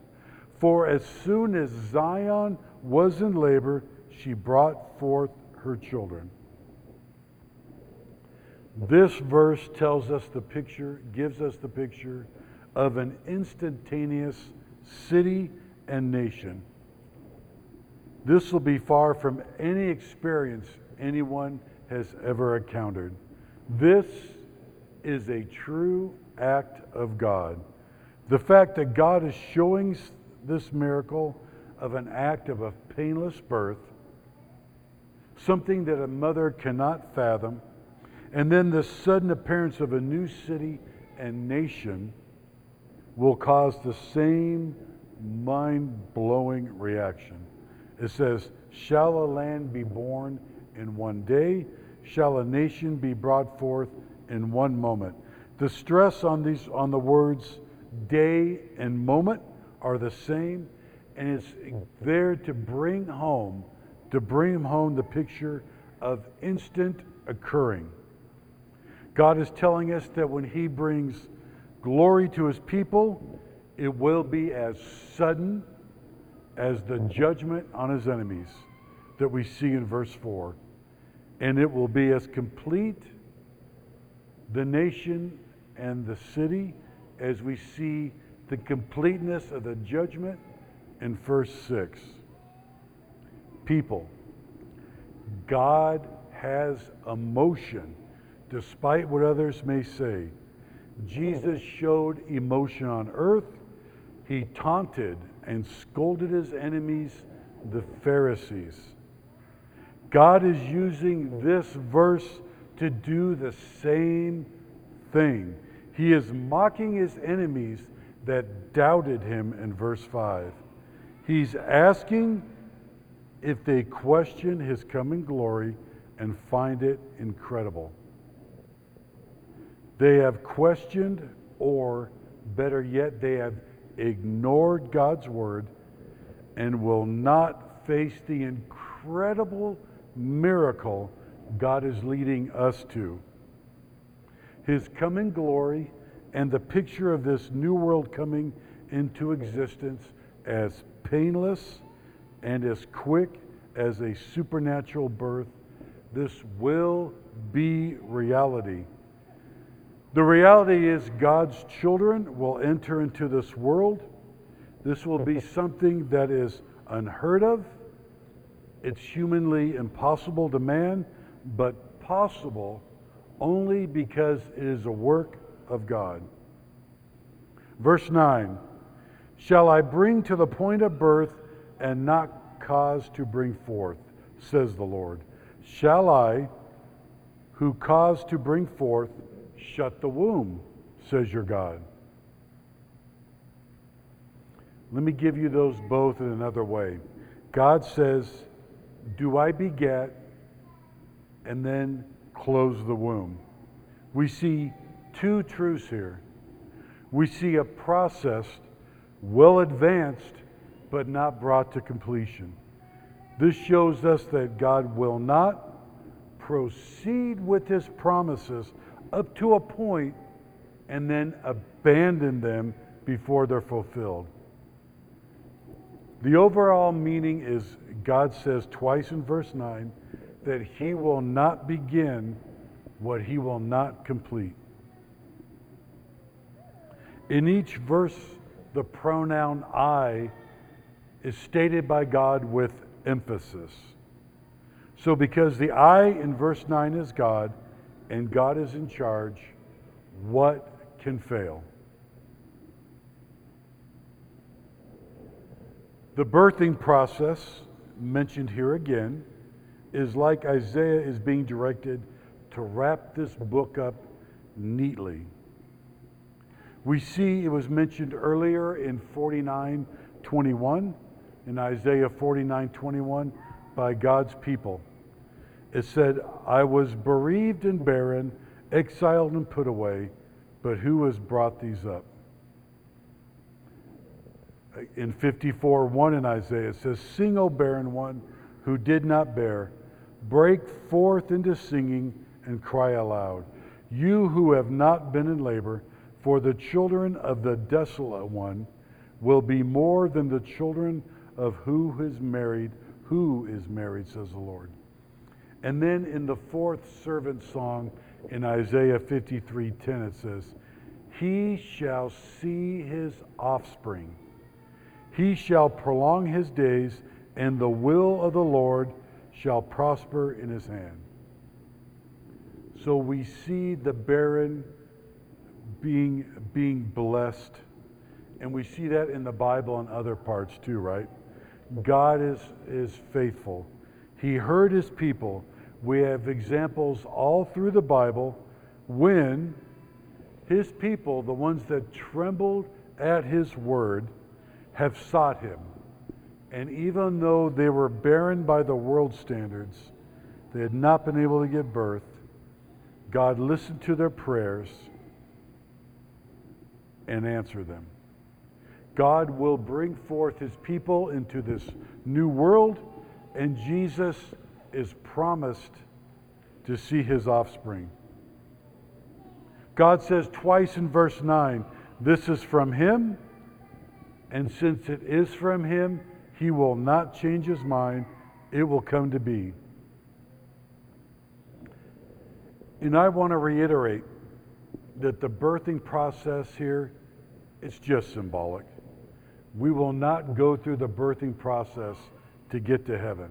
For as soon as Zion was in labor, she brought forth her children. This verse tells us the picture, gives us the picture of an instantaneous city and nation. This will be far from any experience anyone has ever encountered. This is a true act of God. The fact that God is showing this miracle of an act of a painless birth, something that a mother cannot fathom, and then the sudden appearance of a new city and nation will cause the same mind blowing reaction. It says, Shall a land be born in one day? Shall a nation be brought forth in one moment? The stress on these on the words day and moment are the same, and it's there to bring home, to bring home the picture of instant occurring. God is telling us that when He brings glory to His people, it will be as sudden as the judgment on His enemies that we see in verse 4. And it will be as complete the nation and the city as we see the completeness of the judgment in verse 6. People, God has emotion, despite what others may say. Jesus showed emotion on earth. He taunted and scolded his enemies, the Pharisees. God is using this verse to do the same thing. He is mocking his enemies that doubted him in verse 5. He's asking if they question his coming glory and find it incredible. They have questioned, or better yet, they have ignored God's word and will not face the incredible miracle God is leading us to. His coming glory and the picture of this new world coming into existence as painless and as quick as a supernatural birth, this will be reality. The reality is, God's children will enter into this world. This will be something that is unheard of. It's humanly impossible to man, but possible only because it is a work of God. Verse 9 Shall I bring to the point of birth and not cause to bring forth, says the Lord? Shall I, who cause to bring forth, shut the womb, says your God. Let me give you those both in another way. God says, Do I beget? And then close the womb. We see two truths here. We see a process well advanced, but not brought to completion. This shows us that God will not proceed with his promises up to a point and then abandon them before they're fulfilled. The overall meaning is God says twice in verse 9 that he will not begin what he will not complete. In each verse, the pronoun I is stated by God with emphasis. So, because the I in verse 9 is God, and God is in charge, what can fail? The birthing process, mentioned here again, is like Isaiah is being directed to wrap this book up neatly. We see it was mentioned earlier in 49:21 in Isaiah 49:21 by God's people. It said, I was bereaved and barren, exiled and put away, but who has brought these up? In 54:1 in Isaiah, it says, Sing, O barren one who did not bear, break forth into singing and cry aloud. You who have not been in labor, for the children of the desolate one will be more than the children of who is married, who is married, says the Lord. And then in the fourth servant song in Isaiah 53:10 it says, "He shall see his offspring. He shall prolong his days, and the will of the Lord shall prosper in his hand." So we see the barren being being blessed. And we see that in the Bible and other parts too, right? God is is faithful. He heard his people we have examples all through the Bible when his people, the ones that trembled at his word, have sought him. And even though they were barren by the world standards, they had not been able to give birth, God listened to their prayers and answered them. God will bring forth his people into this new world, and Jesus is promised to see his offspring. God says twice in verse 9, This is from him, and since it is from him, he will not change his mind. It will come to be. And I want to reiterate that the birthing process here is just symbolic. We will not go through the birthing process to get to heaven.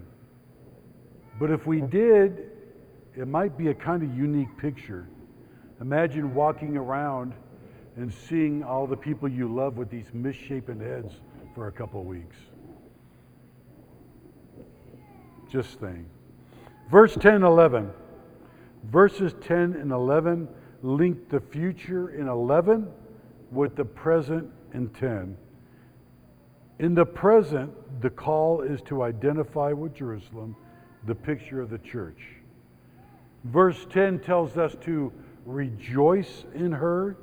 But if we did, it might be a kind of unique picture. Imagine walking around and seeing all the people you love with these misshapen heads for a couple of weeks. Just thing. Verse 10 and 11. Verses 10 and 11 link the future in 11 with the present in 10. In the present, the call is to identify with Jerusalem, the picture of the church. Verse 10 tells us to rejoice in her,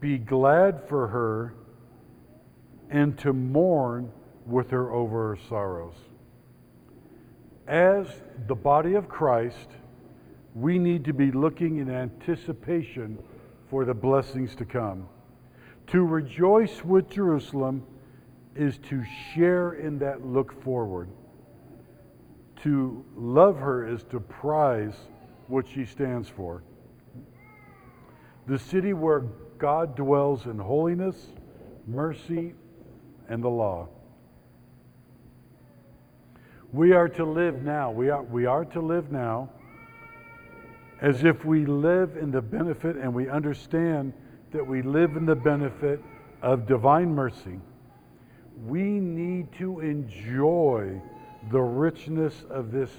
be glad for her, and to mourn with her over her sorrows. As the body of Christ, we need to be looking in anticipation for the blessings to come. To rejoice with Jerusalem is to share in that look forward. To love her is to prize what she stands for. The city where God dwells in holiness, mercy, and the law. We are to live now. We are, we are to live now as if we live in the benefit and we understand that we live in the benefit of divine mercy. We need to enjoy the richness of this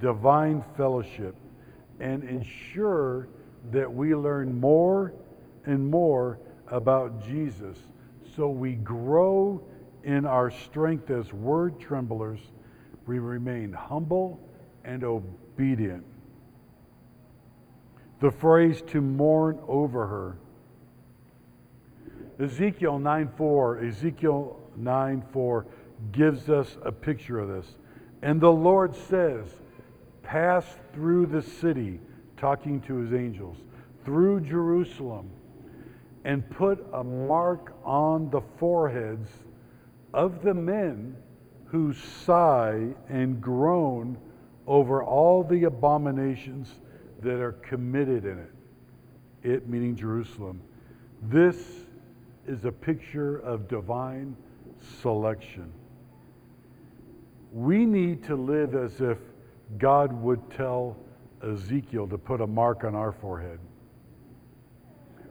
divine fellowship and ensure that we learn more and more about Jesus so we grow in our strength as word tremblers. We remain humble and obedient. The phrase to mourn over her. Ezekiel 9 4, Ezekiel 9 4 gives us a picture of this. And the Lord says, Pass through the city, talking to his angels, through Jerusalem, and put a mark on the foreheads of the men who sigh and groan over all the abominations that are committed in it. It meaning Jerusalem. This is a picture of divine selection. We need to live as if God would tell Ezekiel to put a mark on our forehead.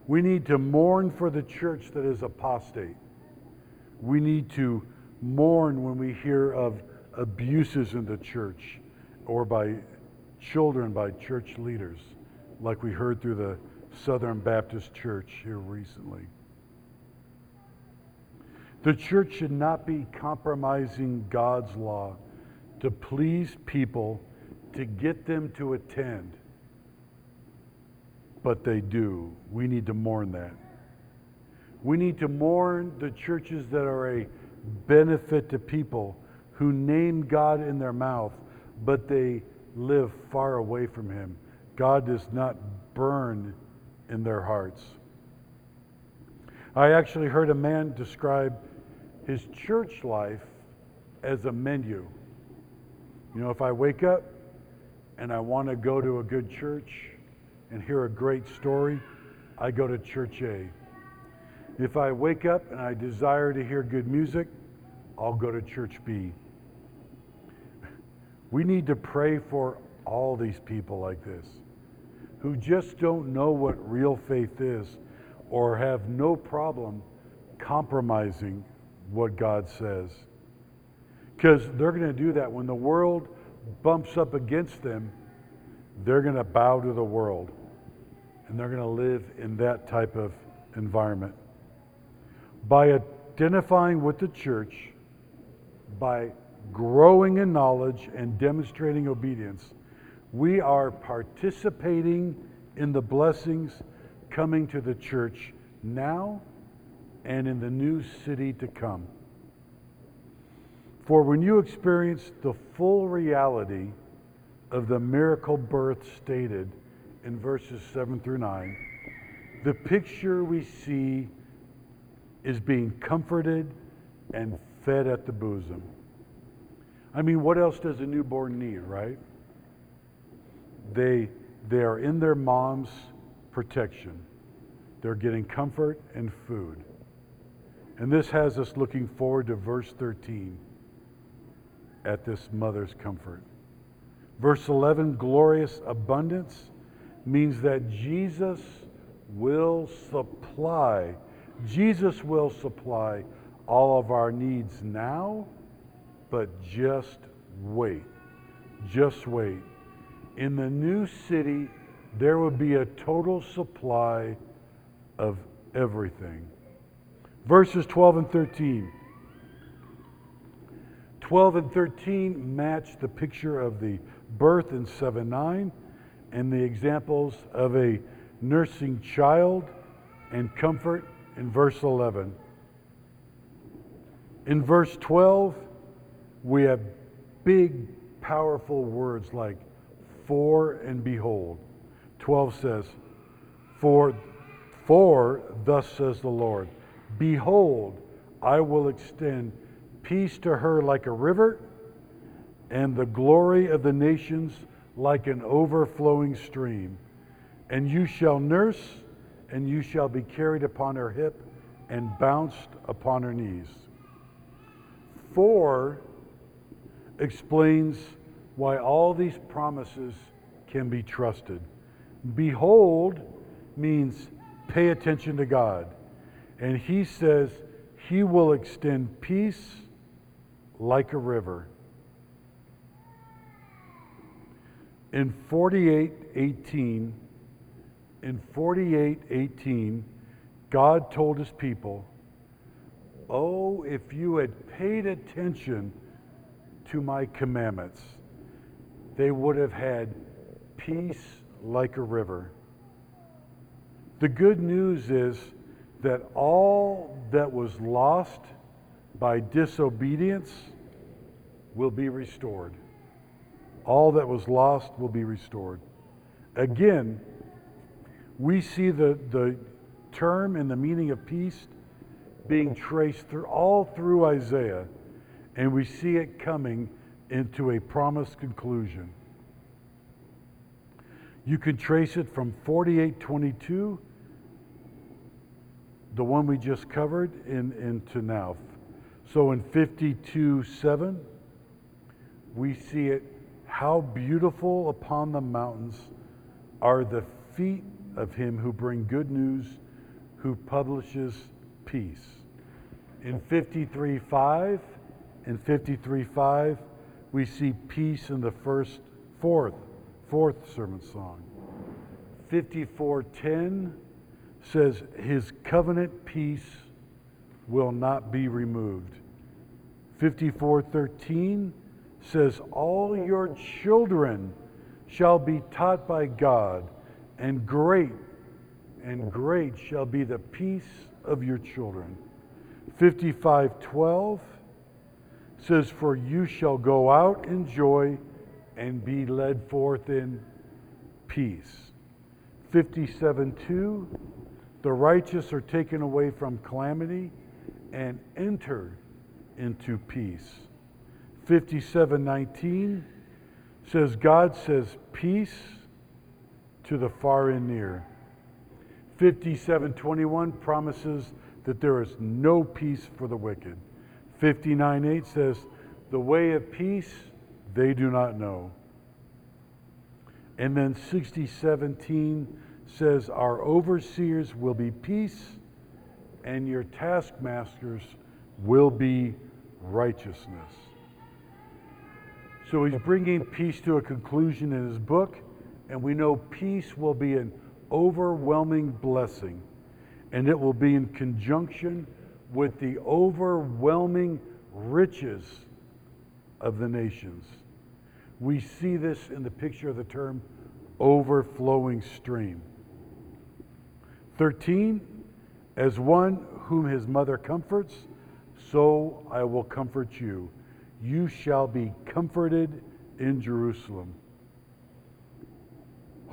We need to mourn for the church that is apostate. We need to mourn when we hear of abuses in the church or by children by church leaders, like we heard through the Southern Baptist Church here recently. The church should not be compromising God's law to please people to get them to attend. But they do. We need to mourn that. We need to mourn the churches that are a benefit to people who name God in their mouth, but they live far away from Him. God does not burn in their hearts. I actually heard a man describe his church life as a menu. You know, if I wake up and I want to go to a good church and hear a great story, I go to church A. If I wake up and I desire to hear good music, I'll go to church B. We need to pray for all these people like this who just don't know what real faith is or have no problem compromising what God says. Because they're going to do that. When the world bumps up against them, they're going to bow to the world. And they're going to live in that type of environment. By identifying with the church, by growing in knowledge and demonstrating obedience, we are participating in the blessings coming to the church now and in the new city to come. For when you experience the full reality of the miracle birth stated in verses 7 through 9, the picture we see is being comforted and fed at the bosom. I mean, what else does a newborn need, right? They, they are in their mom's protection. They're getting comfort and food. And this has us looking forward to verse 13 at this mother's comfort. Verse 11, glorious abundance, means that Jesus will supply, Jesus will supply all of our needs now, but just wait. Just wait. In the new city, there will be a total supply of everything. Verses 12 and 13. 12 and 13 match the picture of the birth in 7 9 and the examples of a nursing child and comfort in verse 11. In verse 12, we have big, powerful words like for and behold. 12 says, For, for thus says the Lord, behold, I will extend peace to her like a river, and the glory of the nations like an overflowing stream. And you shall nurse, and you shall be carried upon her hip, and bounced upon her knees. For explains why all these promises can be trusted. Behold means pay attention to God. And he says he will extend peace like a river. In 48:18 in 48:18 God told his people, "Oh, if you had paid attention to my commandments, they would have had peace like a river." The good news is that all that was lost by disobedience will be restored. All that was lost will be restored. Again, we see the, the term and the meaning of peace being traced through all through Isaiah, and we see it coming into a promised conclusion. You can trace it from 4822, the one we just covered, in, into now. So in 52 7, we see it how beautiful upon the mountains are the feet of him who bring good news, who publishes peace. In 53 5 and 53 5, we see peace in the first, fourth, fourth sermon song. 54:10 says his covenant peace will not be removed. 54:13 says all your children shall be taught by God and great and great shall be the peace of your children. 55:12 says for you shall go out in joy and be led forth in peace. 57:2 the righteous are taken away from calamity and enter into peace. 57:19 says God says peace to the far and near. 57:21 promises that there is no peace for the wicked. 59:8 says the way of peace they do not know. And then 60:17 says our overseers will be peace and your taskmasters will be righteousness. So he's bringing peace to a conclusion in his book, and we know peace will be an overwhelming blessing, and it will be in conjunction with the overwhelming riches of the nations. We see this in the picture of the term overflowing stream. 13, as one whom his mother comforts, so I will comfort you. You shall be comforted in Jerusalem.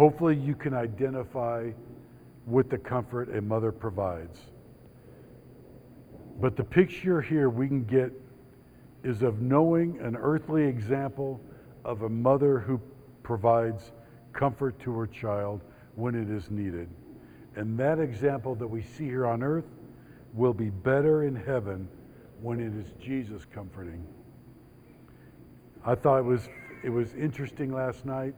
Hopefully, you can identify with the comfort a mother provides. But the picture here we can get is of knowing an earthly example of a mother who provides comfort to her child when it is needed. And that example that we see here on earth will be better in heaven when it is Jesus comforting. I thought it was it was interesting last night,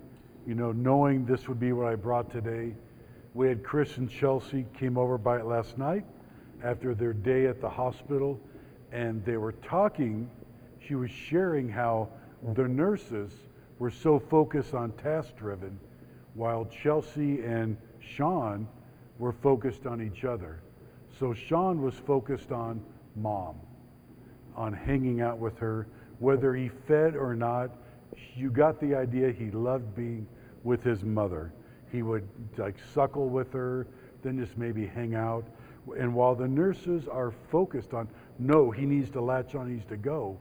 you know, knowing this would be what I brought today. We had Chris and Chelsea came over by it last night after their day at the hospital, and they were talking. She was sharing how the nurses were so focused on task driven, while Chelsea and Sean were focused on each other. So Sean was focused on mom, on hanging out with her, whether he fed or not. You got the idea he loved being with his mother. He would like suckle with her, then just maybe hang out. And while the nurses are focused on, no, he needs to latch on, he needs to go,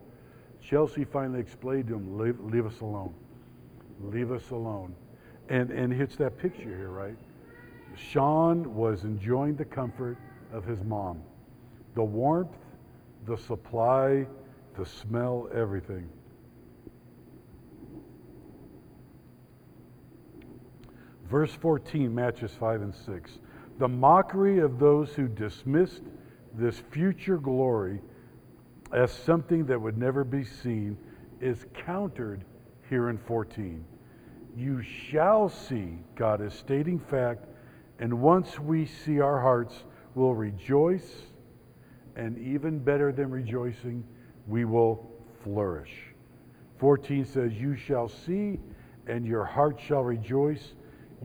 Chelsea finally explained to him, leave, leave us alone. Leave us alone. And, and it's that picture here, right? Sean was enjoying the comfort of his mom. The warmth, the supply, the smell, everything. Verse 14 matches 5 and 6. The mockery of those who dismissed this future glory as something that would never be seen is countered here in 14. You shall see, God is stating fact, and once we see our hearts will rejoice, and even better than rejoicing, we will flourish. 14 says, You shall see, and your heart shall rejoice.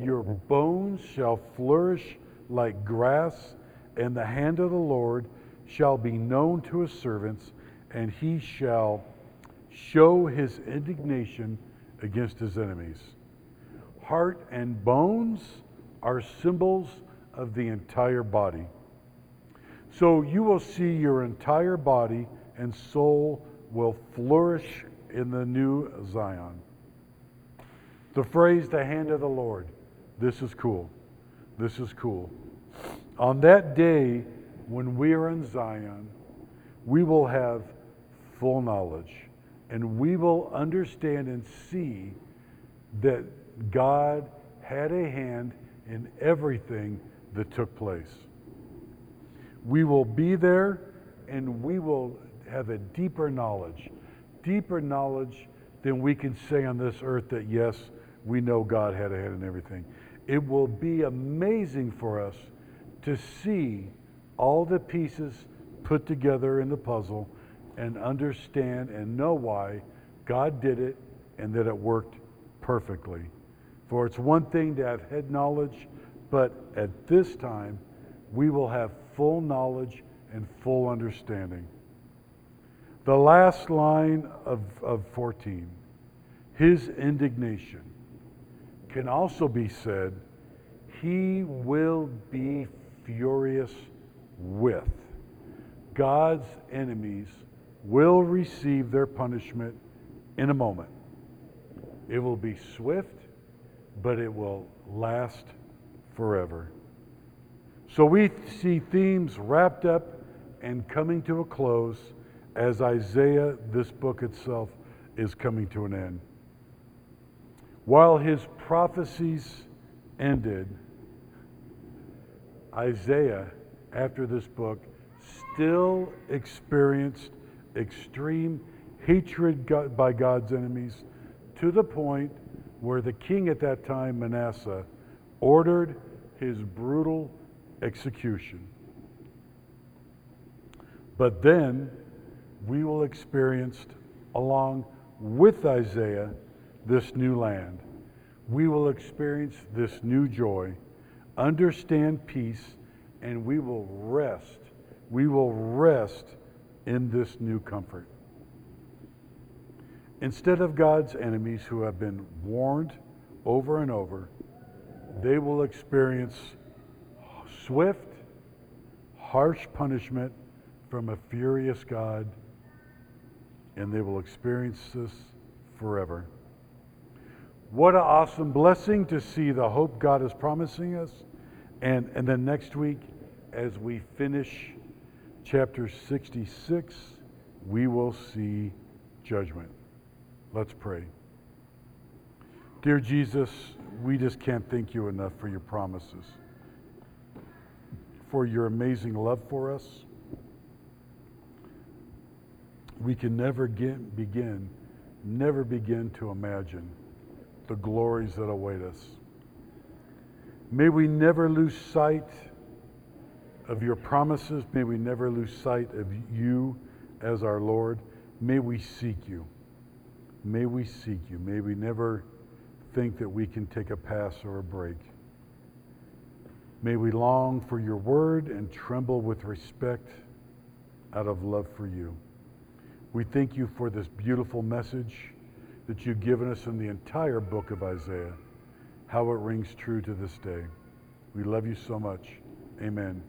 Your bones shall flourish like grass, and the hand of the Lord shall be known to his servants, and he shall show his indignation against his enemies. Heart and bones are symbols of the entire body. So you will see your entire body and soul will flourish in the new Zion. The phrase, the hand of the Lord, this is cool. This is cool. On that day, when we are in Zion, we will have full knowledge and we will understand and see that God had a hand in everything that took place. We will be there and we will have a deeper knowledge, deeper knowledge than we can say on this earth that yes, we know God had a hand in everything. It will be amazing for us to see all the pieces put together in the puzzle and understand and know why God did it and that it worked perfectly. For it's one thing to have head knowledge, but at this time, we will have full knowledge and full understanding. The last line of, of 14, his indignation, can also be said, he will be furious with. God's enemies will receive their punishment in a moment. It will be swift, but it will last forever. So we see themes wrapped up and coming to a close as Isaiah, this book itself, is coming to an end. While his prophecies ended, Isaiah, after this book, still experienced extreme hatred by God's enemies to the point where the king at that time, Manasseh, ordered his brutal execution. But then we will experience, along with Isaiah, this new land. We will experience this new joy, understand peace, and we will rest. We will rest in this new comfort. Instead of God's enemies who have been warned over and over, they will experience swift, harsh punishment from a furious God, and they will experience this forever. What an awesome blessing to see the hope God is promising us. And, and then next week, as we finish chapter 66, we will see judgment. Let's pray. Dear Jesus, we just can't thank you enough for your promises for your amazing love for us. We can never get, begin never begin to imagine the glories that await us. May we never lose sight of your promises. May we never lose sight of you as our Lord. May we seek you. May we seek you. May we never think that we can take a pass or a break. May we long for your word and tremble with respect out of love for you. We thank you for this beautiful message that you've given us in the entire book of Isaiah, how it rings true to this day. We love you so much. Amen.